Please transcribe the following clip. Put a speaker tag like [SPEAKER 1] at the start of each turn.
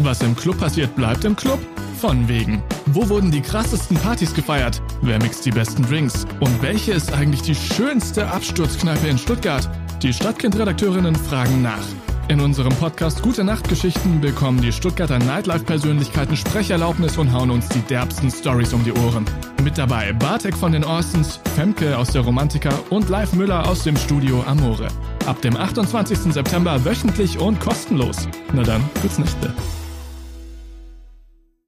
[SPEAKER 1] Was im Club passiert, bleibt im Club? Von wegen. Wo wurden die krassesten Partys gefeiert? Wer mixt die besten Drinks? Und welche ist eigentlich die schönste Absturzkneipe in Stuttgart? Die Stadtkind-Redakteurinnen fragen nach. In unserem Podcast Gute Nachtgeschichten bekommen die Stuttgarter Nightlife-Persönlichkeiten Sprecherlaubnis und hauen uns die derbsten Stories um die Ohren. Mit dabei Bartek von den Orsons, Femke aus der Romantika und Live Müller aus dem Studio Amore. Ab dem 28. September wöchentlich und kostenlos. Na dann, bis nächste.